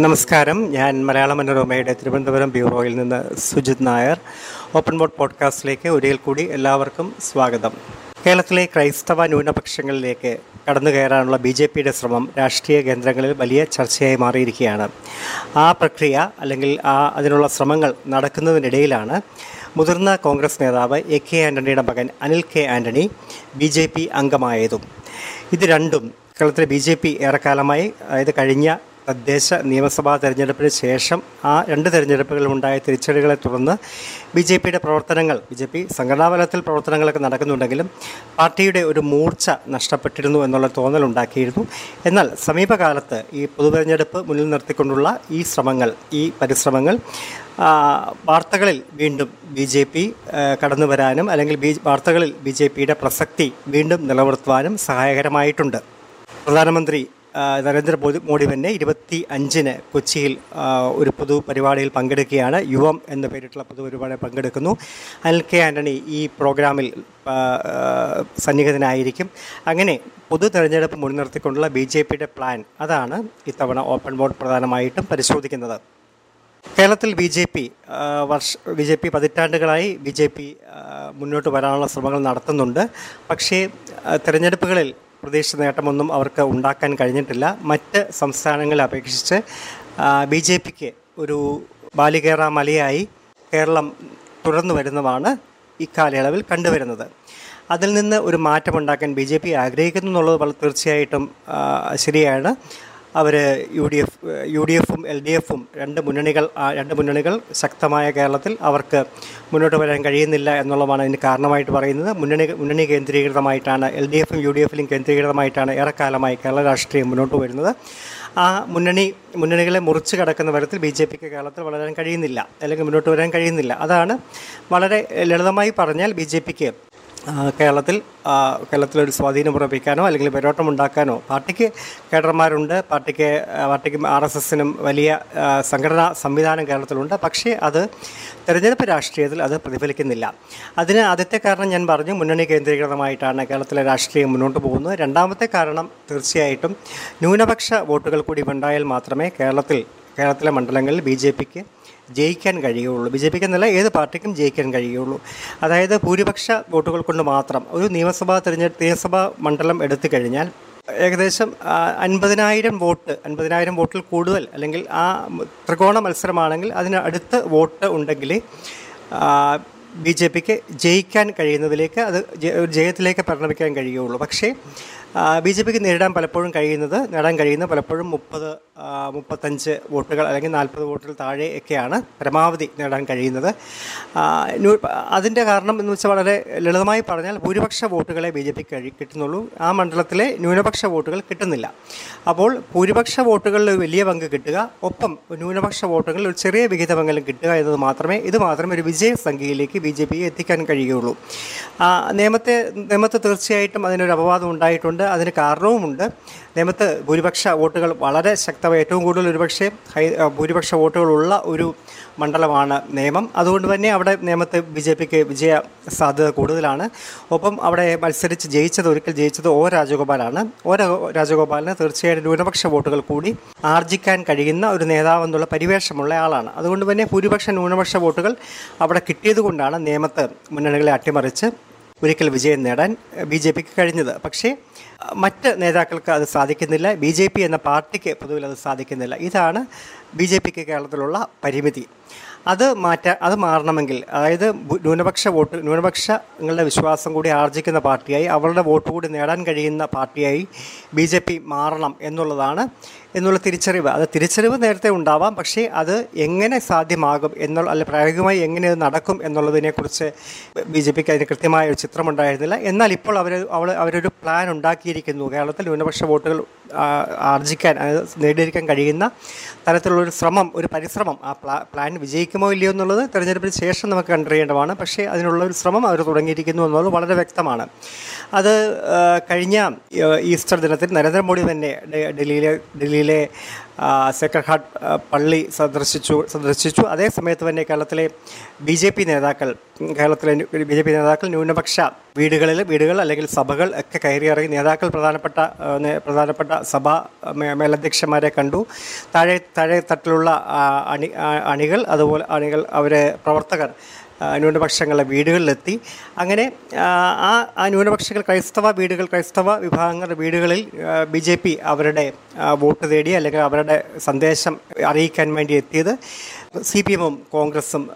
നമസ്കാരം. ഞാൻ മലയാള മനോരമയുടെ തിരുവനന്തപുരം ബ്യൂറോയിൽ നിന്ന് സുജിത് നായർ. ഓപ്പൺ ബോർഡ് പോഡ്കാസ്റ്റിലേക്ക് ഒരിക്കൽ കൂടി എല്ലാവർക്കും സ്വാഗതം. കേരളത്തിലെ ക്രൈസ്തവ ന്യൂനപക്ഷങ്ങളിലേക്ക് കടന്നു കയറാനുള്ള ബി ജെ പിയുടെ ശ്രമം രാഷ്ട്രീയ കേന്ദ്രങ്ങളിൽ വലിയ ചർച്ചയായി മാറിയിരിക്കുകയാണ്. ആ പ്രക്രിയ അല്ലെങ്കിൽ ആ അതിനുള്ള ശ്രമങ്ങൾ നടക്കുന്നതിനിടയിലാണ് മുതിർന്ന കോൺഗ്രസ് നേതാവ് എ കെ ആന്റണിയുടെ മകൻ Anil K Antony B J P അംഗമായതും. ഇത് രണ്ടും കേരളത്തിലെ ബി ജെ പി ഏറെക്കാലമായി അതായത് കഴിഞ്ഞ തദ്ദേശ നിയമസഭാ തെരഞ്ഞെടുപ്പിന് ശേഷം ആ രണ്ട് തെരഞ്ഞെടുപ്പുകളിലുണ്ടായ തിരിച്ചടികളെ തുടർന്ന് ബി ജെ പിയുടെ പ്രവർത്തനങ്ങൾ ബി ജെ പി സംഘടനാതലത്തിൽ പ്രവർത്തനങ്ങളൊക്കെ നടക്കുന്നുണ്ടെങ്കിലും പാർട്ടിയുടെ ഒരു മൂർച്ച നഷ്ടപ്പെട്ടിരുന്നു എന്നുള്ള തോന്നലുണ്ടാക്കിയിരുന്നു. എന്നാൽ സമീപകാലത്ത് ഈ പൊതുതെരഞ്ഞെടുപ്പ് മുന്നിൽ നിർത്തിക്കൊണ്ടുള്ള ഈ ശ്രമങ്ങൾ ഈ പരിശ്രമങ്ങൾ വാർത്തകളിൽ വീണ്ടും ബി ജെ പി കടന്നു വരാനും അല്ലെങ്കിൽ ബി വാർത്തകളിൽ ബി ജെ പിയുടെ പ്രസക്തി വീണ്ടും നിലനിർത്തുവാനും സഹായകരമായിട്ടുണ്ട്. പ്രധാനമന്ത്രി നരേന്ദ്രമോദി മോഡി തന്നെ ഇരുപത്തി അഞ്ചിന് കൊച്ചിയിൽ ഒരു പൊതു പരിപാടിയിൽ പങ്കെടുക്കുകയാണ്. യുവം എന്ന പേരിട്ടുള്ള പൊതുപരിപാടിയിൽ പങ്കെടുക്കുന്നു. അനിൽ കെ ആന്റണി ഈ പ്രോഗ്രാമിൽ സന്നിഹിതനായിരിക്കും. അങ്ങനെ പൊതു തെരഞ്ഞെടുപ്പ് മുൻനിർത്തിക്കൊണ്ടുള്ള ബി ജെ പിയുടെ പ്ലാൻ അതാണ് ഇത്തവണ ഓപ്പൺ ബോർഡ് പ്രധാനമായിട്ടും പരിശോധിക്കുന്നത്. കേരളത്തിൽ ബി ജെ പി വർഷ ബി ജെ പി പതിറ്റാണ്ടുകളായി ബി ജെ പി മുന്നോട്ട് വരാനുള്ള ശ്രമങ്ങൾ നടത്തുന്നുണ്ട്. പക്ഷേ തെരഞ്ഞെടുപ്പുകളിൽ പ്രതീക്ഷിച്ച നേട്ടമൊന്നും അവർക്ക് ഉണ്ടാക്കാൻ കഴിഞ്ഞിട്ടില്ല. മറ്റ് സംസ്ഥാനങ്ങളെ അപേക്ഷിച്ച് ബി ജെ പിക്ക് ഒരു ബാലികേറ മലയായി കേരളം തുടർന്നു വരുന്നതാണ് ഇക്കാലയളവിൽ കണ്ടുവരുന്നത്. അതിൽ നിന്ന് ഒരു മാറ്റമുണ്ടാക്കാൻ ബി ജെ പി ആഗ്രഹിക്കുന്നു എന്നുള്ളത് വളരെ തീർച്ചയായിട്ടും ശരിയാണ്. അവർ U D F U D എഫും എൽ ഡി എഫും രണ്ട് മുന്നണികൾ രണ്ട് മുന്നണികൾ ശക്തമായ കേരളത്തിൽ അവർക്ക് മുന്നോട്ട് വരാൻ കഴിയുന്നില്ല എന്നുള്ളതാണ് അതിന് കാരണമായിട്ട് പറയുന്നത്. മുന്നണി മുന്നണി കേന്ദ്രീകൃതമായിട്ടാണ് എൽ ഡി എഫും യു ഡി എഫിലും കേന്ദ്രീകൃതമായിട്ടാണ് ഏറെക്കാലമായി കേരള രാഷ്ട്രീയം മുന്നോട്ട് വരുന്നത്. ആ മുന്നണി മുന്നണികളെ മുറിച്ച് കടക്കുന്ന തരത്തിൽ ബി ജെ പിക്ക് കേരളത്തിൽ വളരാൻ കഴിയുന്നില്ല അല്ലെങ്കിൽ മുന്നോട്ട് വരാൻ കഴിയുന്നില്ല. അതാണ് വളരെ ലളിതമായി പറഞ്ഞാൽ ബി ജെ പിക്ക് കേരളത്തിൽ കേരളത്തിലൊരു സ്വാധീനം ഉറപ്പിക്കാനോ അല്ലെങ്കിൽ പെരോട്ടം ഉണ്ടാക്കാനോ പാർട്ടിക്ക് കേഡർമാരുണ്ട് പാർട്ടിക്ക് പാർട്ടിക്ക് ആർ എസ് എസിനും വലിയ സംഘടനാ സംവിധാനം കേരളത്തിലുണ്ട്. പക്ഷേ അത് തെരഞ്ഞെടുപ്പ് രാഷ്ട്രീയത്തിൽ അത് പ്രതിഫലിക്കുന്നില്ല. അതിന് ആദ്യത്തെ കാരണം ഞാൻ പറഞ്ഞു മുന്നണി കേന്ദ്രീകൃതമായിട്ടാണ് കേരളത്തിലെ രാഷ്ട്രീയം മുന്നോട്ട് പോകുന്നത്. രണ്ടാമത്തെ കാരണം തീർച്ചയായിട്ടും ന്യൂനപക്ഷ വോട്ടുകൾ കൂടി ഉണ്ടായാൽ മാത്രമേ കേരളത്തിൽ കേരളത്തിലെ മണ്ഡലങ്ങളിൽ ബി ജെ പിക്ക് ജയിക്കാൻ കഴിയുള്ളൂ. ബി ജെ പിക്ക് എന്നല്ല ഏത് പാർട്ടിക്കും ജയിക്കാൻ കഴിയുള്ളൂ. അതായത് ഭൂരിപക്ഷ വോട്ടുകൾ കൊണ്ട് മാത്രം ഒരു നിയമസഭാ തിരഞ്ഞെടുപ്പ് നിയമസഭാ മണ്ഡലം എടുത്തു കഴിഞ്ഞാൽ ഏകദേശം അൻപതിനായിരം വോട്ട് അൻപതിനായിരം വോട്ടിൽ കൂടുതൽ അല്ലെങ്കിൽ ആ ത്രികോണ മത്സരമാണെങ്കിൽ അതിന് അടുത്ത് വോട്ട് ഉണ്ടെങ്കിൽ ബി ജെ പിക്ക് ജയിക്കാൻ കഴിയുന്നതിലേക്ക് അത് ജയത്തിലേക്ക് പരിണമിക്കാൻ കഴിയുള്ളൂ. പക്ഷേ ബി ജെ പിക്ക് നേരിടാൻ പലപ്പോഴും കഴിയുന്നത് നേടാൻ കഴിയുന്ന പലപ്പോഴും മുപ്പത് മുപ്പത്തഞ്ച് വോട്ടുകൾ അല്ലെങ്കിൽ നാൽപ്പത് വോട്ടുകൾ താഴെ ഒക്കെയാണ് പരമാവധി നേടാൻ കഴിയുന്നത്. അതിന്റെ കാരണം എന്ന് വെച്ചാൽ വളരെ ലളിതമായി പറഞ്ഞാൽ ഭൂരിപക്ഷ വോട്ടുകളെ ബി ജെ പിക്ക് കഴി കിട്ടുന്നുള്ളൂ. ആ മണ്ഡലത്തിലെ ന്യൂനപക്ഷ വോട്ടുകൾ കിട്ടുന്നില്ല. അപ്പോൾ ഭൂരിപക്ഷ വോട്ടുകളിൽ വലിയ പങ്ക് കിട്ടുക ഒപ്പം ന്യൂനപക്ഷ വോട്ടുകളിൽ ഒരു ചെറിയ വിഹിതമെങ്കിലും കിട്ടുക എന്നത് മാത്രമേ ഇത് മാത്രമേ ഒരു വിജയ സംഖ്യയിലേക്ക് ബി ജെ പിയെ എത്തിക്കാൻ കഴിയുകയുള്ളൂ നിയമത്തെ നിയമത്ത് തീർച്ചയായിട്ടും അതിനൊരു അപവാദം ഉണ്ടായിട്ടുണ്ട്. അതിന് കാരണവുമുണ്ട്. നിയമത്ത് ഭൂരിപക്ഷ വോട്ടുകൾ വളരെ ശക്തമായി ഏറ്റവും കൂടുതൽ ഒരുപക്ഷെ ഹൈ ഭൂരിപക്ഷ വോട്ടുകളുള്ള ഒരു മണ്ഡലമാണ് നിയമം അതുകൊണ്ട് തന്നെ അവിടെ നിയമത്ത് ബി ജെ പിക്ക് വിജയ സാധ്യത കൂടുതലാണ്. ഒപ്പം അവിടെ മത്സരിച്ച് ജയിച്ചത് ഒരിക്കൽ ജയിച്ചത് ഒ രാജഗോപാലാണ്. ഒ രാജഗോപാലിന് തീർച്ചയായിട്ടും ന്യൂനപക്ഷ വോട്ടുകൾ കൂടി ആർജിക്കാൻ കഴിയുന്ന ഒരു നേതാവെന്നുള്ള പരിവേഷമുള്ള ആളാണ്. അതുകൊണ്ട് തന്നെ ഭൂരിപക്ഷ ന്യൂനപക്ഷ വോട്ടുകൾ അവിടെ കിട്ടിയത് കൊണ്ടാണ് നിയമത്ത് മുന്നണികളെ അട്ടിമറിച്ച് ഒരിക്കൽ വിജയം നേടാൻ ബി ജെ പിക്ക് കഴിഞ്ഞത്. പക്ഷേ മറ്റ് നേതാക്കൾക്ക് അത് സാധിക്കുന്നില്ല. ബി ജെ പി എന്ന പാർട്ടിക്ക് പൊതുവിൽ അത് സാധിക്കുന്നില്ല. ഇതാണ് ബി ജെ പിക്ക് കേരളത്തിലുള്ള പരിമിതി. അത് മാറ്റ അത് മാറണമെങ്കിൽ അതായത് ന്യൂനപക്ഷ വോട്ട് ന്യൂനപക്ഷങ്ങളുടെ വിശ്വാസം കൂടി ആർജിക്കുന്ന പാർട്ടിയായി അവരുടെ വോട്ട് കൂടി നേടാൻ കഴിയുന്ന പാർട്ടിയായി ബി മാറണം എന്നുള്ളതാണ് എന്നുള്ള തിരിച്ചറിവ്. അത് തിരിച്ചറിവ് നേരത്തെ ഉണ്ടാവാം. പക്ഷേ അത് എങ്ങനെ സാധ്യമാകും എന്നുള്ള അല്ല പ്രായോഗികമായി എങ്ങനെ അത് നടക്കും എന്നുള്ളതിനെക്കുറിച്ച് ബി ജെ പിക്ക് അതിന് കൃത്യമായ ഒരു ചിത്രമുണ്ടായിരുന്നില്ല. എന്നാൽ ഇപ്പോൾ അവർ അവൾ അവരൊരു പ്ലാൻ ഉണ്ടാക്കിയിരിക്കുന്നു. കേരളത്തിൽ ന്യൂനപക്ഷ വോട്ടുകൾ ആർജിക്കാൻ അതായത് നേടിയെടുക്കാൻ കഴിയുന്ന തരത്തിലുള്ളൊരു ശ്രമം ഒരു പരിശ്രമം. ആ പ്ലാ പ്ലാൻ വിജയിക്കുമോ ഇല്ലയോ എന്നുള്ളത് തെരഞ്ഞെടുപ്പിന് ശേഷം നമുക്ക് കണ്ടറിയേണ്ടതാണ്. പക്ഷേ അതിനുള്ള ഒരു ശ്രമം അവർ തുടങ്ങിയിരിക്കുന്നു എന്നുള്ളത് വളരെ വ്യക്തമാണ്. അത് കഴിഞ്ഞ ഈസ്റ്റർ ദിനത്തിൽ നരേന്ദ്രമോദി തന്നെ ഡൽഹിയിലെ ഡൽഹിയിലെ ഡൽഹിയിലെ സെക്രഹാട്ട് പള്ളി സന്ദർശിച്ചു സന്ദർശിച്ചു. അതേ സമയത്ത് തന്നെ കേരളത്തിലെ ബി ജെ പി നേതാക്കൾ കേരളത്തിലെ ബി ജെ പി നേതാക്കൾ ന്യൂനപക്ഷ വീടുകളിൽ വീടുകൾ അല്ലെങ്കിൽ സഭകൾ ഒക്കെ കയറിയിറങ്ങി നേതാക്കൾ പ്രധാനപ്പെട്ട പ്രധാനപ്പെട്ട സഭ മേലധ്യക്ഷന്മാരെ കണ്ടു. താഴെ താഴെ തട്ടിലുള്ള അണി അണികൾ അതുപോലെ അണികൾ അവരെ പ്രവർത്തകർ ന്യൂനപക്ഷങ്ങളുടെ വീടുകളിലെത്തി. അങ്ങനെ ആ, ആ ന്യൂനപക്ഷങ്ങൾ ക്രൈസ്തവ വീടുകൾ ക്രൈസ്തവ വിഭാഗങ്ങളുടെ വീടുകളിൽ ബി ജെ പി അവരുടെ വോട്ട് തേടി അല്ലെങ്കിൽ അവരുടെ സന്ദേശം അറിയിക്കാൻ വേണ്ടി എത്തിയത് സി പി എമ്മും കോൺഗ്രസും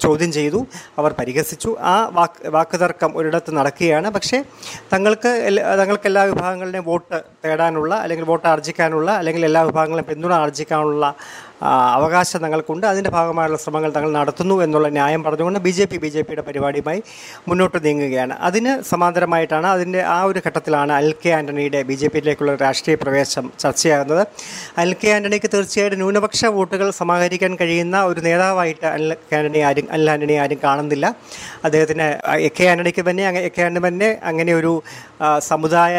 ചോദ്യം ചെയ്തു. അവർ പരിഹസിച്ചു. ആ വാക്ക് വാക്കുതർക്കം ഒരിടത്ത് നടക്കുകയാണ്. പക്ഷേ തങ്ങൾക്ക് തങ്ങൾക്ക് എല്ലാ വിഭാഗങ്ങളുടെയും വോട്ട് തേടാനുള്ള അല്ലെങ്കിൽ വോട്ട് ആർജിക്കാനുള്ള അല്ലെങ്കിൽ എല്ലാ വിഭാഗങ്ങളെയും പിന്തുണ ആർജിക്കാനുള്ള അവകാശം തങ്ങൾക്കുണ്ട്. അതിന്റെ ഭാഗമായുള്ള ശ്രമങ്ങൾ തങ്ങൾ നടത്തുന്നു എന്നുള്ള ന്യായം പറഞ്ഞുകൊണ്ട് B J P B J പിയുടെ പരിപാടിയുമായി മുന്നോട്ട് നീങ്ങുകയാണ്. അതിന് സമാന്തരമായിട്ടാണ് അതിന്റെ ആ ഒരു ഘട്ടത്തിലാണ് അൽ കെ ആന്റണിയുടെ ബി ജെ പിയിലേക്കുള്ള രാഷ്ട്രീയ പ്രവേശം ചർച്ചയാകുന്നത്. അൽ കെ ആന്റണിക്ക് തീർച്ചയായിട്ടും ന്യൂനപക്ഷ വോട്ടുകൾ സമാഹരിക്കാൻ കഴിയുന്ന ഒരു നേതാവായിട്ട് അൽ കെ ആന്റണി ആരും അൽ ആന്റണി ആരും കാണുന്നില്ല. അദ്ദേഹത്തിന് എ കെ ആന്റണിക്ക് തന്നെ എ കെ ആന്റണി തന്നെ അങ്ങനെ ഒരു സമുദായ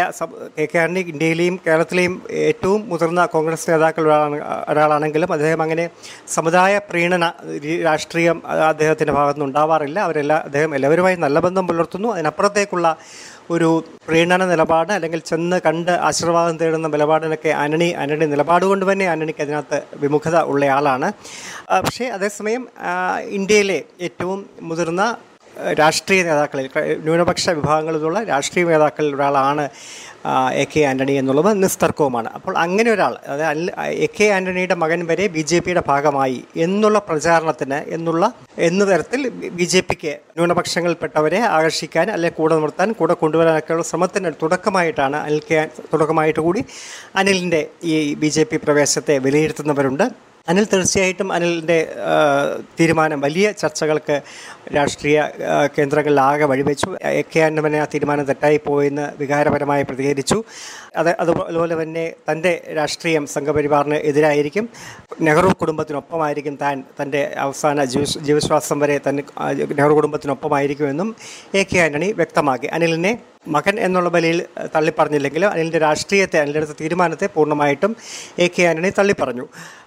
എ കെ ആന്റണി ഇന്ത്യയിലെയും കേരളത്തിലെയും ഏറ്റവും മുതിർന്ന കോൺഗ്രസ് നേതാക്കൾ ഒരാളാണ് ഒരാളാണെങ്കിലും അദ്ദേഹം അങ്ങനെ സമുദായ പ്രീണന രാഷ്ട്രീയം അദ്ദേഹത്തിന്റെ ഭാഗത്തുനിന്ന് ഉണ്ടാവാറില്ല. അവരെല്ലാം അദ്ദേഹം എല്ലാവരുമായി നല്ല ബന്ധം പുലർത്തുന്നു. അതിനപ്പുറത്തേക്കുള്ള ഒരു പ്രീണന നിലപാട് അല്ലെങ്കിൽ ചെന്ന് കണ്ട് ആശീർവാദം തേടുന്ന നിലപാടിനൊക്കെ ആന്റണി ആന്റണി നിലപാട് കൊണ്ട് തന്നെ ആന്റണിക്ക് അതിനകത്ത് വിമുഖത ഉള്ളയാളാണ്. പക്ഷേ അതേസമയം ഇന്ത്യയിലെ ഏറ്റവും മുതിർന്ന രാഷ്ട്രീയ നേതാക്കളിൽ ന്യൂനപക്ഷ വിഭാഗങ്ങളിലുള്ള രാഷ്ട്രീയ നേതാക്കളിൽ ഒരാളാണ് എ കെ ആന്റണി എന്നുള്ളത് നിസ്തർക്കവുമാണ്. അപ്പോൾ അങ്ങനെ ഒരാൾ അതായത് എ കെ ആന്റണിയുടെ മകൻ വരെ ബി ജെ പിയുടെ ഭാഗമായി എന്നുള്ള പ്രചാരണത്തിന് എന്നുള്ള എന്ന തരത്തിൽ ബി ജെ പിക്ക് ന്യൂനപക്ഷങ്ങളിൽപ്പെട്ടവരെ ആകർഷിക്കാൻ അല്ലെങ്കിൽ കൂടെ നിർത്താൻ കൂടെ കൊണ്ടുവരാനൊക്കെയുള്ള ശ്രമത്തിന് തുടക്കമായിട്ടാണ് അനിൽ കെ തുടക്കമായിട്ട് കൂടി അനിലിന്റെ ഈ ബി ജെ പി പ്രവേശത്തെ വിലയിരുത്തുന്നവരുണ്ട്. അനിൽ തീർച്ചയായിട്ടും അനിലിന്റെ തീരുമാനം വലിയ ചർച്ചകൾക്ക് രാഷ്ട്രീയ കേന്ദ്രങ്ങളിലാകെ വഴിവെച്ചു. എ കെ ആൻഡമനെ ആ തീരുമാനം തെറ്റായിപ്പോയെന്ന് വികാരപരമായി പ്രതികരിച്ചു. അത് അതുപോലെ തന്നെ തന്റെ രാഷ്ട്രീയം സംഘപരിവാറിന് എതിരായിരിക്കും. നെഹ്റു കുടുംബത്തിനൊപ്പമായിരിക്കും താൻ തന്റെ അവസാന ജീവ ജീവശ്വാസം വരെ തന്നെ നെഹ്റു കുടുംബത്തിനൊപ്പമായിരിക്കുമെന്നും എ കെ ആന്റണി വ്യക്തമാക്കി. അനിലിനെ മകൻ എന്നുള്ള ബലിയിൽ തള്ളിപ്പറഞ്ഞില്ലെങ്കിലും അനിലിന്റെ രാഷ്ട്രീയത്തെ അനിലെടുത്ത തീരുമാനത്തെ പൂർണമായിട്ടും എ കെ ആന്റണി തള്ളിപ്പറഞ്ഞു.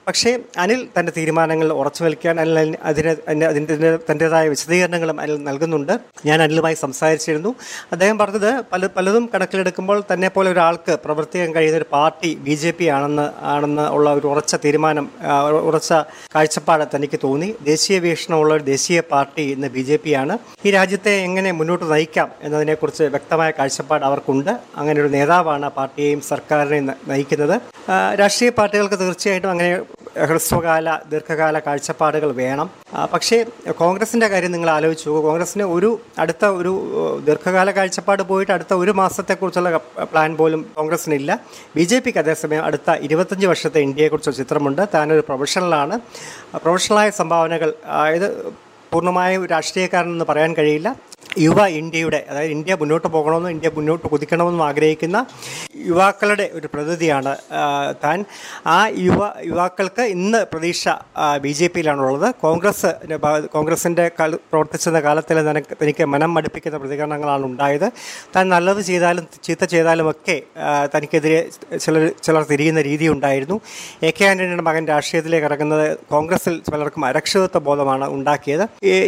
പക്ഷേ അനിൽ തന്റെ തീരുമാനങ്ങൾ ഉറച്ചു നിൽക്കാൻ അനിൽ അതിന് അതിന്റെ തന്റേതായ വിശദീകരണങ്ങളും അനിൽ നൽകുന്നുണ്ട്. ഞാൻ അനിലുമായി സംസാരിച്ചിരുന്നു. അദ്ദേഹം പറഞ്ഞത് പല പലതും കണക്കിലെടുക്കുമ്പോൾ തന്നെ പോലെ ഒരാൾക്ക് പ്രവർത്തിക്കാൻ കഴിയുന്ന ഒരു പാർട്ടി ബി ജെ പി ആണെന്ന് ആണെന്ന് ഉള്ള ഒരു ഉറച്ച തീരുമാനം ഉറച്ച കാഴ്ചപ്പാട് തനിക്ക് തോന്നി. ദേശീയ വീക്ഷണമുള്ള ഒരു ദേശീയ പാർട്ടി ഇന്ന് ബി ജെ പി ആണ്. ഈ രാജ്യത്തെ എങ്ങനെ മുന്നോട്ട് നയിക്കാം എന്നതിനെക്കുറിച്ച് വ്യക്തമായ കാഴ്ചപ്പാട് അവർക്കുണ്ട്. അങ്ങനെ ഒരു നേതാവാണ് ആ പാർട്ടിയെയും സർക്കാരിനെയും നയിക്കുന്നത്. രാഷ്ട്രീയ പാർട്ടികൾക്ക് തീർച്ചയായിട്ടും അങ്ങനെ ഹ്രസ്വകാല ദീർഘകാല കാഴ്ചപ്പാടുകൾ വേണം. പക്ഷേ കോൺഗ്രസിന്റെ കാര്യം നിങ്ങൾ ആലോചിച്ച് നോക്കുക കോൺഗ്രസിന് ഒരു അടുത്ത ഒരു ദീർഘകാല കാഴ്ചപ്പാട് പോയിട്ട് അടുത്ത ഒരു മാസത്തെക്കുറിച്ചുള്ള പ്ലാൻ പോലും കോൺഗ്രസിനില്ല. ബി ജെ പിക്ക് അതേസമയം അടുത്ത ഇരുപത്തഞ്ച് വർഷത്തെ ഇന്ത്യയെക്കുറിച്ചുള്ള ചിത്രമുണ്ട്. താനൊരു പ്രൊഫഷണലാണ്. പ്രൊഫഷണലായ സംഭാവനകൾ അതായത് പൂർണമായും രാഷ്ട്രീയക്കാരനെന്ന് പറയാൻ കഴിയില്ല. യുവ ഇന്ത്യയുടെ അതായത് ഇന്ത്യ മുന്നോട്ട് പോകണമെന്നും ഇന്ത്യ മുന്നോട്ട് കുതിക്കണമെന്നും ആഗ്രഹിക്കുന്ന യുവാക്കളുടെ ഒരു പ്രതിനിധിയാണ് താൻ. ആ യുവ യുവാക്കൾക്ക് ഇന്ന് പ്രതീക്ഷ ബി ജെ പിയിലാണുള്ളത്. കോൺഗ്രസ് കോൺഗ്രസിന്റെ പ്രവർത്തിച്ചിരുന്ന കാലത്തിൽ തനിക്ക് മനം മടുപ്പിക്കുന്ന പ്രതികരണങ്ങളാണ് ഉണ്ടായത്. താൻ നല്ലത് ചെയ്താലും ചീത്ത ചെയ്താലും ഒക്കെ തനിക്കെതിരെ ചിലർ ചിലർ തിരിയുന്ന രീതി ഉണ്ടായിരുന്നു. എ കെ ആന്റണിയുടെ മകൻ രാഷ്ട്രീയത്തിലേക്ക് ഇറങ്ങുന്നത് കോൺഗ്രസിൽ പലർക്കും അരക്ഷിതത്വ ബോധമാണ് ഉണ്ടാക്കിയത്.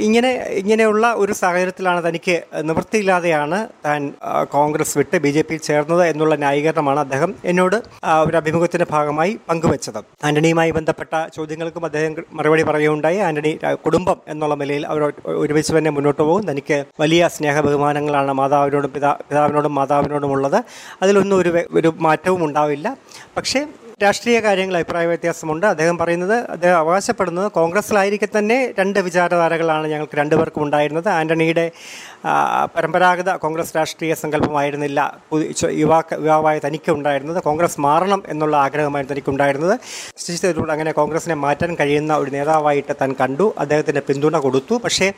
ഇങ്ങനെ ഇങ്ങനെയുള്ള ഒരു സാഹചര്യത്തിലാണ് തനിക്ക് നിവൃത്തിയില്ലാതെയാണ് താൻ കോൺഗ്രസ് വിട്ട് ബി ജെ പിയിൽ ചേർന്നത് എന്നുള്ള ന്യായീകരണമാണ് അദ്ദേഹം എന്നോട് ഒരു അഭിമുഖത്തിന്റെ ഭാഗമായി പങ്കുവച്ചത്. ആന്റണിയുമായി ബന്ധപ്പെട്ട ചോദ്യങ്ങൾക്കും അദ്ദേഹം മറുപടി പറയുകയുണ്ടായി. ആന്റണി കുടുംബം എന്നുള്ള നിലയിൽ അവർ ഒരുമിച്ച് തന്നെ മുന്നോട്ട് പോകും. തനിക്ക് വലിയ സ്നേഹ ബഹുമാനങ്ങളാണ് മാതാവിനോടും പിതാ പിതാവിനോടും മാതാവിനോടും ഉള്ളത് അതിലൊന്നും ഒരു ഒരു മാറ്റവും ഉണ്ടാവില്ല. പക്ഷേ രാഷ്ട്രീയ കാര്യങ്ങൾ അഭിപ്രായ വ്യത്യാസമുണ്ട്. അദ്ദേഹം പറയുന്നത് അദ്ദേഹം അവകാശപ്പെടുന്നത് കോൺഗ്രസ്സിലായിരിക്കെ തന്നെ രണ്ട് വിചാരധാരകളാണ് ഞങ്ങൾക്ക് രണ്ടുപേർക്കും ഉണ്ടായിരുന്നത്. ആന്റണിയുടെ പരമ്പരാഗത കോൺഗ്രസ് രാഷ്ട്രീയ സങ്കല്പമായിരുന്നില്ല. യുവാക്ക യുവാവായ തനിക്ക് ഉണ്ടായിരുന്നത് കോൺഗ്രസ് മാറണം എന്നുള്ള ആഗ്രഹമായിരുന്നു തനിക്കുണ്ടായിരുന്നത്. ശശിതരൂർ അങ്ങനെ കോൺഗ്രസിനെ മാറ്റാൻ കഴിയുന്ന ഒരു നേതാവായിട്ട് താൻ കണ്ടു. അദ്ദേഹത്തിന് പിന്തുണ കൊടുത്തു. പക്ഷേ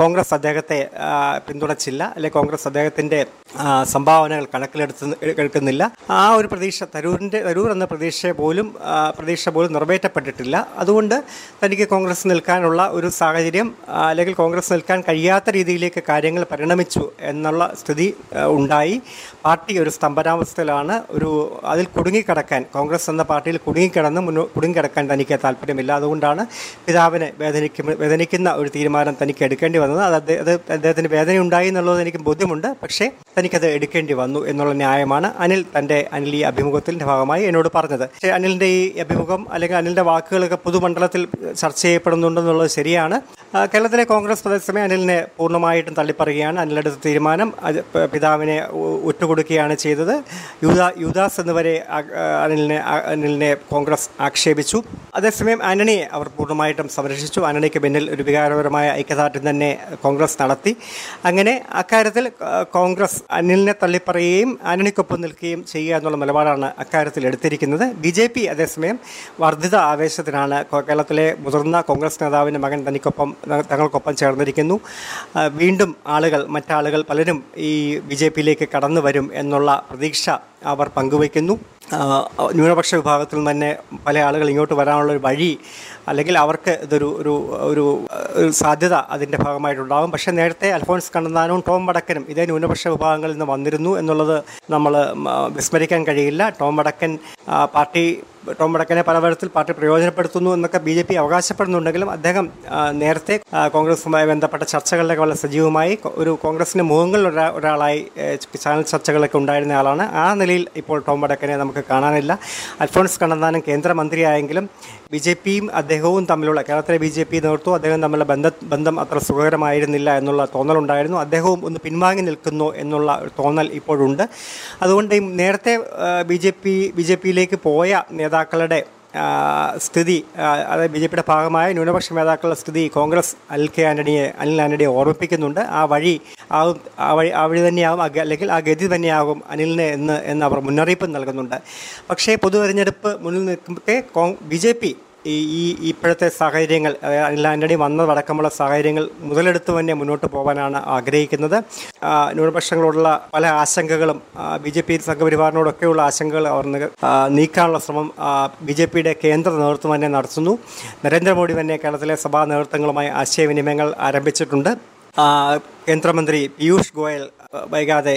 കോൺഗ്രസ് അദ്ദേഹത്തെ പിന്തുണച്ചില്ല. അല്ലെ കോൺഗ്രസ് അദ്ദേഹത്തിന്റെ സംഭാവനകൾ കണക്കിലെടുത്ത് എടുക്കുന്നില്ല. ആ ഒരു പ്രതീക്ഷ തരൂരിന്റെ തരൂർ എന്ന പ്രതീക്ഷ പോലും പ്രതീക്ഷ പോലും നിറവേറ്റപ്പെട്ടിട്ടില്ല. അതുകൊണ്ട് തനിക്ക് കോൺഗ്രസ് നിൽക്കാനുള്ള ഒരു സാഹചര്യം അല്ലെങ്കിൽ കോൺഗ്രസ് നിൽക്കാൻ കഴിയാത്ത രീതിയിലേക്ക് കാര്യങ്ങൾ പരിണമിച്ചു എന്നുള്ള സ്ഥിതി ഉണ്ടായി. പാർട്ടി ഒരു സ്തംഭനാവസ്ഥയിലാണ്. ഒരു അതിൽ കുടുങ്ങിക്കിടക്കാൻ കോൺഗ്രസ് എന്ന പാർട്ടിയിൽ കുടുങ്ങിക്കിടന്ന് മുന്നോ കുടുങ്ങിക്കിടക്കാൻ തനിക്ക് താല്പര്യമില്ല. അതുകൊണ്ടാണ് പിതാവിനെ വേദനിക്കുന്ന വേദനിക്കുന്ന ഒരു തീരുമാനം തനിക്ക് എടുക്കേണ്ടി വന്നത്. അത് അദ്ദേഹം അദ്ദേഹത്തിന് വേദന ഉണ്ടായി എന്നുള്ളത് എനിക്ക് ബോധ്യമുണ്ട്. പക്ഷേ തനിക്കത് എടുക്കേണ്ടി വന്നു എന്നുള്ള ന്യായമാണ്. അനിൽ തന്റെ അനിൽ ഈ അഭിമുഖത്തിന്റെ ഭാഗമായി എന്നോട് പറഞ്ഞത്. അനിലിന്റെ ഈ അഭിമുഖം അല്ലെങ്കിൽ അനിലിന്റെ വാക്കുകളൊക്കെ പൊതുമണ്ഡലത്തിൽ ചർച്ച ചെയ്യപ്പെടുന്നുണ്ടെന്നുള്ളത് ശരിയാണ്. കേരളത്തിലെ കോൺഗ്രസ് പ്രദേശമേ അനിലിനെ പൂർണമായിട്ടും തള്ളിപ്പറയുകയാണ്. അനിലെടുത്ത തീരുമാനം പിതാവിനെ ഒറ്റുകൊടുക്കുകയാണ് ചെയ്തത്. യൂദാ യുദാസ് എന്നിവരെ അനിലിനെ അനിലിനെ കോൺഗ്രസ് ആക്ഷേപിച്ചു. അതേസമയം ആന്റണിയെ അവർ പൂർണമായിട്ടും സംരക്ഷിച്ചു. ആന്റണിക്ക് പിന്നിൽ ഒരു വികാരപരമായ ഐക്യദാർഢ്യം തന്നെ കോൺഗ്രസ് നടത്തി. അങ്ങനെ അക്കാര്യത്തിൽ കോൺഗ്രസ് അനിലിനെ തള്ളിപ്പറയുകയും ആന്റണിക്കൊപ്പം നിൽക്കുകയും ചെയ്യുക എന്നുള്ള നിലപാടാണ് അക്കാര്യത്തിൽ എടുത്തിരിക്കുന്നത്. ബി ജെ പി അതേസമയം വർദ്ധിത ആവേശത്തിനാണ്. കേരളത്തിലെ മുതിർന്ന കോൺഗ്രസ് നേതാവിന്റെ മകൻ തനിക്കൊപ്പം തങ്ങൾക്കൊപ്പം ചേർന്നിരിക്കുന്നു. വീണ്ടും ആളുകൾ മറ്റാളുകൾ പലരും ഈ ബി ജെ പിയിലേക്ക് കടന്നു വരും എന്നുള്ള പ്രതീക്ഷ അവർ പങ്കുവയ്ക്കുന്നു. ന്യൂനപക്ഷ വിഭാഗത്തിൽ നിന്ന് തന്നെ പല ആളുകൾ ഇങ്ങോട്ട് വരാനുള്ള ഒരു വഴി അല്ലെങ്കിൽ അവർക്ക് ഇതൊരു ഒരു ഒരു സാധ്യത അതിന്റെ ഭാഗമായിട്ടുണ്ടാകും. പക്ഷേ നേരത്തെ അൽഫോൺസ് കണ്ണന്താനവും ടോം വടക്കനും ഇതേ ന്യൂനപക്ഷ വിഭാഗങ്ങളിൽ നിന്ന് വന്നിരുന്നു എന്നുള്ളത് നമ്മൾ വിസ്മരിക്കാൻ കഴിയില്ല. ടോം വടക്കൻ പാർട്ടി ടോം വടക്കനെ പല പാർട്ടി പ്രയോജനപ്പെടുത്തുന്നു എന്നൊക്കെ ബി ജെ പി അവകാശപ്പെടുന്നുണ്ടെങ്കിലും അദ്ദേഹം നേരത്തെ കോൺഗ്രസുമായി ബന്ധപ്പെട്ട ചർച്ചകളിലൊക്കെ വളരെ സജീവമായി ഒരു കോൺഗ്രസിന്റെ മുഖങ്ങളിൽ ഒരാ ഒരാളായി ചാനൽ ചർച്ചകളൊക്കെ ഉണ്ടായിരുന്ന ആളാണ്. ആ നിലയിൽ ഇപ്പോൾ ടോം വടക്കനെ നമുക്ക് കാണാനില്ല. അൽഫോൺസ് കണ്ണന്താനം കേന്ദ്രമന്ത്രിയായെങ്കിലും ബി ജെ പിയും അദ്ദേഹവും തമ്മിലുള്ള കേരളത്തിലെ ബി ജെ പി നേതൃത്വവും അദ്ദേഹം തമ്മിലുള്ള ബന്ധ ബന്ധം അത്ര സുഖകരമായിരുന്നില്ല എന്നുള്ള തോന്നലുണ്ടായിരുന്നു. അദ്ദേഹവും ഒന്ന് പിൻവാങ്ങി നിൽക്കുന്നു എന്നുള്ള തോന്നൽ ഇപ്പോഴുണ്ട്. അതുകൊണ്ട് നേരത്തെ B J P B J പിയിലേക്ക് പോയ നേതാക്കളുടെ സ്ഥിതി അതായത് ബി ജെ പിയുടെ ഭാഗമായ ന്യൂനപക്ഷ നേതാക്കളുടെ സ്ഥിതി കോൺഗ്രസ് അൽ കെ ആന്റണിയെ അനിൽ ആന്റണിയെ ഓർമ്മിപ്പിക്കുന്നുണ്ട്. ആ വഴി ആവും ആ വഴി ആ വഴി തന്നെയാവും അല്ലെങ്കിൽ ആ ഗതി തന്നെയാകും അനിലിന് എന്ന് എന്ന് അവർ മുന്നറിയിപ്പ് നൽകുന്നുണ്ട്. പക്ഷേ പൊതു തെരഞ്ഞെടുപ്പ് മുന്നിൽ നിൽക്കുമ്പോൾ ബി ജെ പി ഈ ഇപ്പോഴത്തെ സാഹചര്യങ്ങൾ അനിൽ ആന്റണി വന്നതടക്കമുള്ള സാഹചര്യങ്ങൾ മുതലെടുത്ത് തന്നെ മുന്നോട്ട് പോകാനാണ് ആഗ്രഹിക്കുന്നത്. ന്യൂനപക്ഷങ്ങളോടുള്ള പല ആശങ്കകളും ബി ജെ പി സംഘപരിവാറിനോടൊക്കെയുള്ള ആശങ്കകൾ അവർ നീക്കാനുള്ള ശ്രമം ബി ജെ പിയുടെ കേന്ദ്ര നേതൃത്വം തന്നെ നടത്തുന്നു. നരേന്ദ്രമോദി തന്നെ കേരളത്തിലെ സഭാ നേതൃത്വങ്ങളുമായി ആശയവിനിമയങ്ങൾ ആരംഭിച്ചിട്ടുണ്ട്. കേന്ദ്രമന്ത്രി പീയൂഷ് ഗോയൽ വൈകാതെ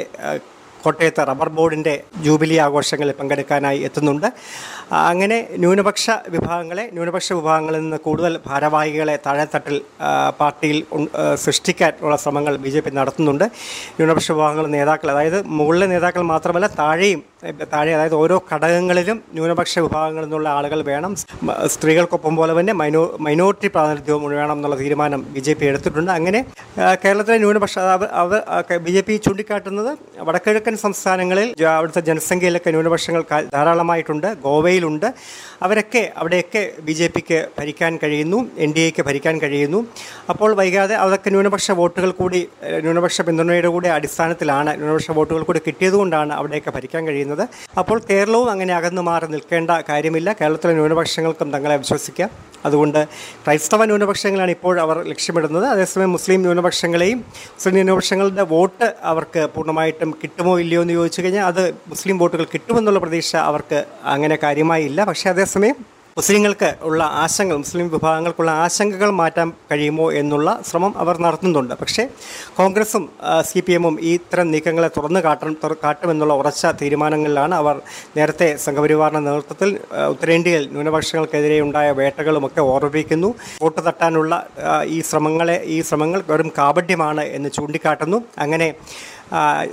കോട്ടയത്ത് റബ്ബർ ബോർഡിന്റെ ജൂബിലി ആഘോഷങ്ങളിൽ പങ്കെടുക്കാനായി എത്തുന്നുണ്ട്. അങ്ങനെ ന്യൂനപക്ഷ വിഭാഗങ്ങളെ ന്യൂനപക്ഷ വിഭാഗങ്ങളിൽ നിന്ന് കൂടുതൽ ഭാരവാഹികളെ താഴെത്തട്ടിൽ പാർട്ടിയിൽ സൃഷ്ടിക്കാനുള്ള ശ്രമങ്ങൾ ബി നടത്തുന്നുണ്ട്. ന്യൂനപക്ഷ വിഭാഗങ്ങൾ നേതാക്കൾ അതായത് മുകളിലെ നേതാക്കൾ മാത്രമല്ല താഴെയും താഴെ അതായത് ഓരോ ഘടകങ്ങളിലും ന്യൂനപക്ഷ വിഭാഗങ്ങളിൽ നിന്നുള്ള ആളുകൾ വേണം. സ്ത്രീകൾക്കൊപ്പം പോലെ തന്നെ മൈനോ മൈനോറിറ്റി പ്രാതിനിധ്യവും വേണം എന്നുള്ള തീരുമാനം ബി ജെ പി എടുത്തിട്ടുണ്ട്. അങ്ങനെ കേരളത്തിലെ ന്യൂനപക്ഷ ബി ജെ പി ചൂണ്ടിക്കാട്ടുന്നത് വടക്കിഴക്കൻ സംസ്ഥാനങ്ങളിൽ അവിടുത്തെ ജനസംഖ്യയിലൊക്കെ ന്യൂനപക്ഷങ്ങൾ ധാരാളമായിട്ടുണ്ട് ഗോവയിലുണ്ട്. അവരൊക്കെ അവിടെയൊക്കെ ബി ജെ പിക്ക് ഭരിക്കാൻ കഴിയുന്നു എൻ ഡി എക്ക് ഭരിക്കാൻ കഴിയുന്നു. അപ്പോൾ വൈകാതെ അതൊക്കെ ന്യൂനപക്ഷ വോട്ടുകൾ കൂടി ന്യൂനപക്ഷ പിന്തുണയുടെ കൂടി അടിസ്ഥാനത്തിലാണ് ന്യൂനപക്ഷ വോട്ടുകൾ കൂടി കിട്ടിയതുകൊണ്ടാണ് അവിടെയൊക്കെ ഭരിക്കാൻ കഴിയുന്നത്. അപ്പോൾ കേരളവും അങ്ങനെ അകന്നു മാറി നിൽക്കേണ്ട കാര്യമില്ല. കേരളത്തിലെ ന്യൂനപക്ഷങ്ങൾക്കും തങ്ങളെ വിശ്വസിക്കാം. അതുകൊണ്ട് ക്രൈസ്തവ ന്യൂനപക്ഷങ്ങളാണ് ഇപ്പോൾ അവർ ലക്ഷ്യമിടുന്നത്. അതേസമയം മുസ്ലിം ന്യൂനപക്ഷങ്ങളെയും മുസ്ലിം ന്യൂനപക്ഷങ്ങളുടെ വോട്ട് അവർക്ക് പൂർണമായിട്ടും കിട്ടുമോ ഇല്ലയോ എന്ന് ചോദിച്ചു കഴിഞ്ഞാൽ അത് മുസ്ലിം വോട്ടുകൾ കിട്ടുമെന്നുള്ള പ്രതീക്ഷ അവർക്ക് അങ്ങനെ കാര്യമായി ഇല്ല. പക്ഷേ അതേസമയം മുസ്ലിങ്ങൾക്ക് ഉള്ള ആശങ്ക മുസ്ലിം വിഭാഗങ്ങൾക്കുള്ള ആശങ്കകൾ മാറ്റാൻ കഴിയുമോ എന്നുള്ള ശ്രമം അവർ നടത്തുന്നുണ്ട്. പക്ഷേ കോൺഗ്രസും സി പി എമ്മും ഈ ഇത്തരം നീക്കങ്ങളെ തുറന്നു കാട്ടണം കാട്ടുമെന്നുള്ള ഉറച്ച തീരുമാനങ്ങളിലാണ് അവർ നേരത്തെ സംഘപരിവാറിന്റെ നേതൃത്വത്തിൽ ഉത്തരേന്ത്യയിൽ ന്യൂനപക്ഷങ്ങൾക്കെതിരെ ഉണ്ടായ വേട്ടകളുമൊക്കെ ഓർമ്മിപ്പിക്കുന്നു. വോട്ട് തട്ടാനുള്ള ഈ ശ്രമങ്ങളെ ഈ ശ്രമങ്ങൾ വെറും കാപഢ്യമാണ് എന്ന് ചൂണ്ടിക്കാട്ടുന്നു. അങ്ങനെ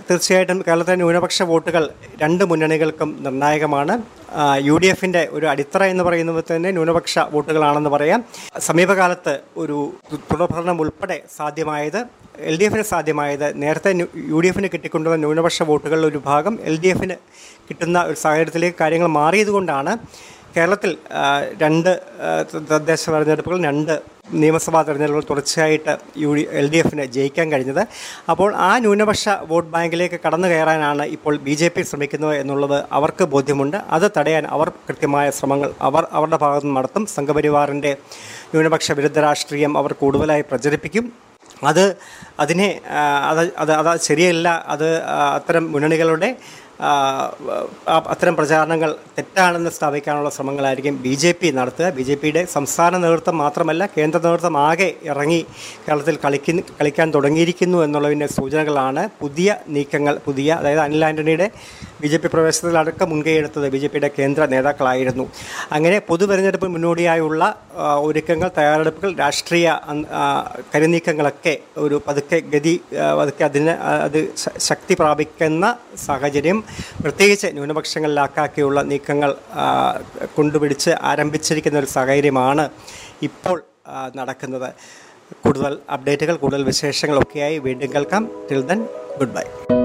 തീർച്ചയായിട്ടും കേരളത്തിലെ ന്യൂനപക്ഷ വോട്ടുകൾ രണ്ട് മുന്നണികൾക്കും നിർണായകമാണ്. യു ഡി എഫിന്റെ ഒരു അടിത്തറ എന്ന് പറയുന്നത് തന്നെ ന്യൂനപക്ഷ വോട്ടുകളാണെന്ന് പറയാം. സമീപകാലത്ത് ഒരു തുടർഭരണം ഉൾപ്പെടെ സാധ്യമായത് എൽ ഡി എഫിന് സാധ്യമായത് നേരത്തെ യു ഡി എഫിന് കിട്ടിക്കൊണ്ടുവന്ന ന്യൂനപക്ഷ വോട്ടുകളിൽ ഒരു ഭാഗം എൽ ഡി എഫിന് കിട്ടുന്ന ഒരു സാഹചര്യത്തിലേക്ക് കാര്യങ്ങൾ മാറിയതുകൊണ്ടാണ് കേരളത്തിൽ രണ്ട് തദ്ദേശ തെരഞ്ഞെടുപ്പുകൾ രണ്ട് നിയമസഭാ തെരഞ്ഞെടുപ്പുകൾ തുടർച്ചയായിട്ട് യു ഡി എൽ ഡി എഫിന് ജയിക്കാൻ കഴിഞ്ഞത്. അപ്പോൾ ആ ന്യൂനപക്ഷ വോട്ട് ബാങ്കിലേക്ക് കടന്നു കയറാനാണ് ഇപ്പോൾ ബി ജെ പി ശ്രമിക്കുന്നത് എന്നുള്ളത് അവർക്ക് ബോധ്യമുണ്ട്. അത് തടയാൻ അവർ കൃത്യമായ ശ്രമങ്ങൾ അവർ അവരുടെ ഭാഗത്ത് നടത്തും. സംഘപരിവാറിന്റെ ന്യൂനപക്ഷ വിരുദ്ധ രാഷ്ട്രീയം അവർ കൂടുതലായി പ്രചരിപ്പിക്കും. അത് അതിനെ അത് അത് അത് ശരിയല്ല. അത് അത്തരം മുന്നണികളുടെ അത്തരം പ്രചാരണങ്ങൾ തെറ്റാണെന്ന് സ്ഥാപിക്കാനുള്ള ശ്രമങ്ങളായിരിക്കും ബി ജെ പി നടത്തുക. ബി ജെ പിയുടെ സംസ്ഥാന നേതൃത്വം മാത്രമല്ല കേന്ദ്ര നേതൃത്വം ആകെ ഇറങ്ങി കേരളത്തിൽ കളിക്കുന്ന കളിക്കാൻ തുടങ്ങിയിരിക്കുന്നു എന്നുള്ളതിന്റെ സൂചനകളാണ് പുതിയ നീക്കങ്ങൾ പുതിയ അതായത് അനിൽ ആന്റണിയുടെ ബി ജെ പി പ്രവേശനത്തിലടക്കം മുൻകൈയെടുത്തത് ബി ജെ പിയുടെ കേന്ദ്ര നേതാക്കളായിരുന്നു. അങ്ങനെ പൊതു തെരഞ്ഞെടുപ്പ് മുന്നോടിയായുള്ള ഒരുക്കങ്ങൾ തയ്യാറെടുപ്പുകൾ രാഷ്ട്രീയ കരിനീക്കങ്ങളൊക്കെ ഒരു പതുക്കെ ഗതി പതുക്കെ അതിന് അത് ശക്തി പ്രാപിക്കുന്ന സാഹചര്യം പ്രത്യേകിച്ച് ന്യൂനപക്ഷങ്ങളിലാക്കാക്കിയുള്ള നീക്കങ്ങൾ കൊണ്ടുപിടിച്ച് ആരംഭിച്ചിരിക്കുന്ന ഒരു സാഹചര്യമാണ് ഇപ്പോൾ നടക്കുന്നത്. കൂടുതൽ അപ്ഡേറ്റുകൾ കൂടുതൽ വിശേഷങ്ങളൊക്കെയായി വീണ്ടും കേൾക്കാം. Till then good bye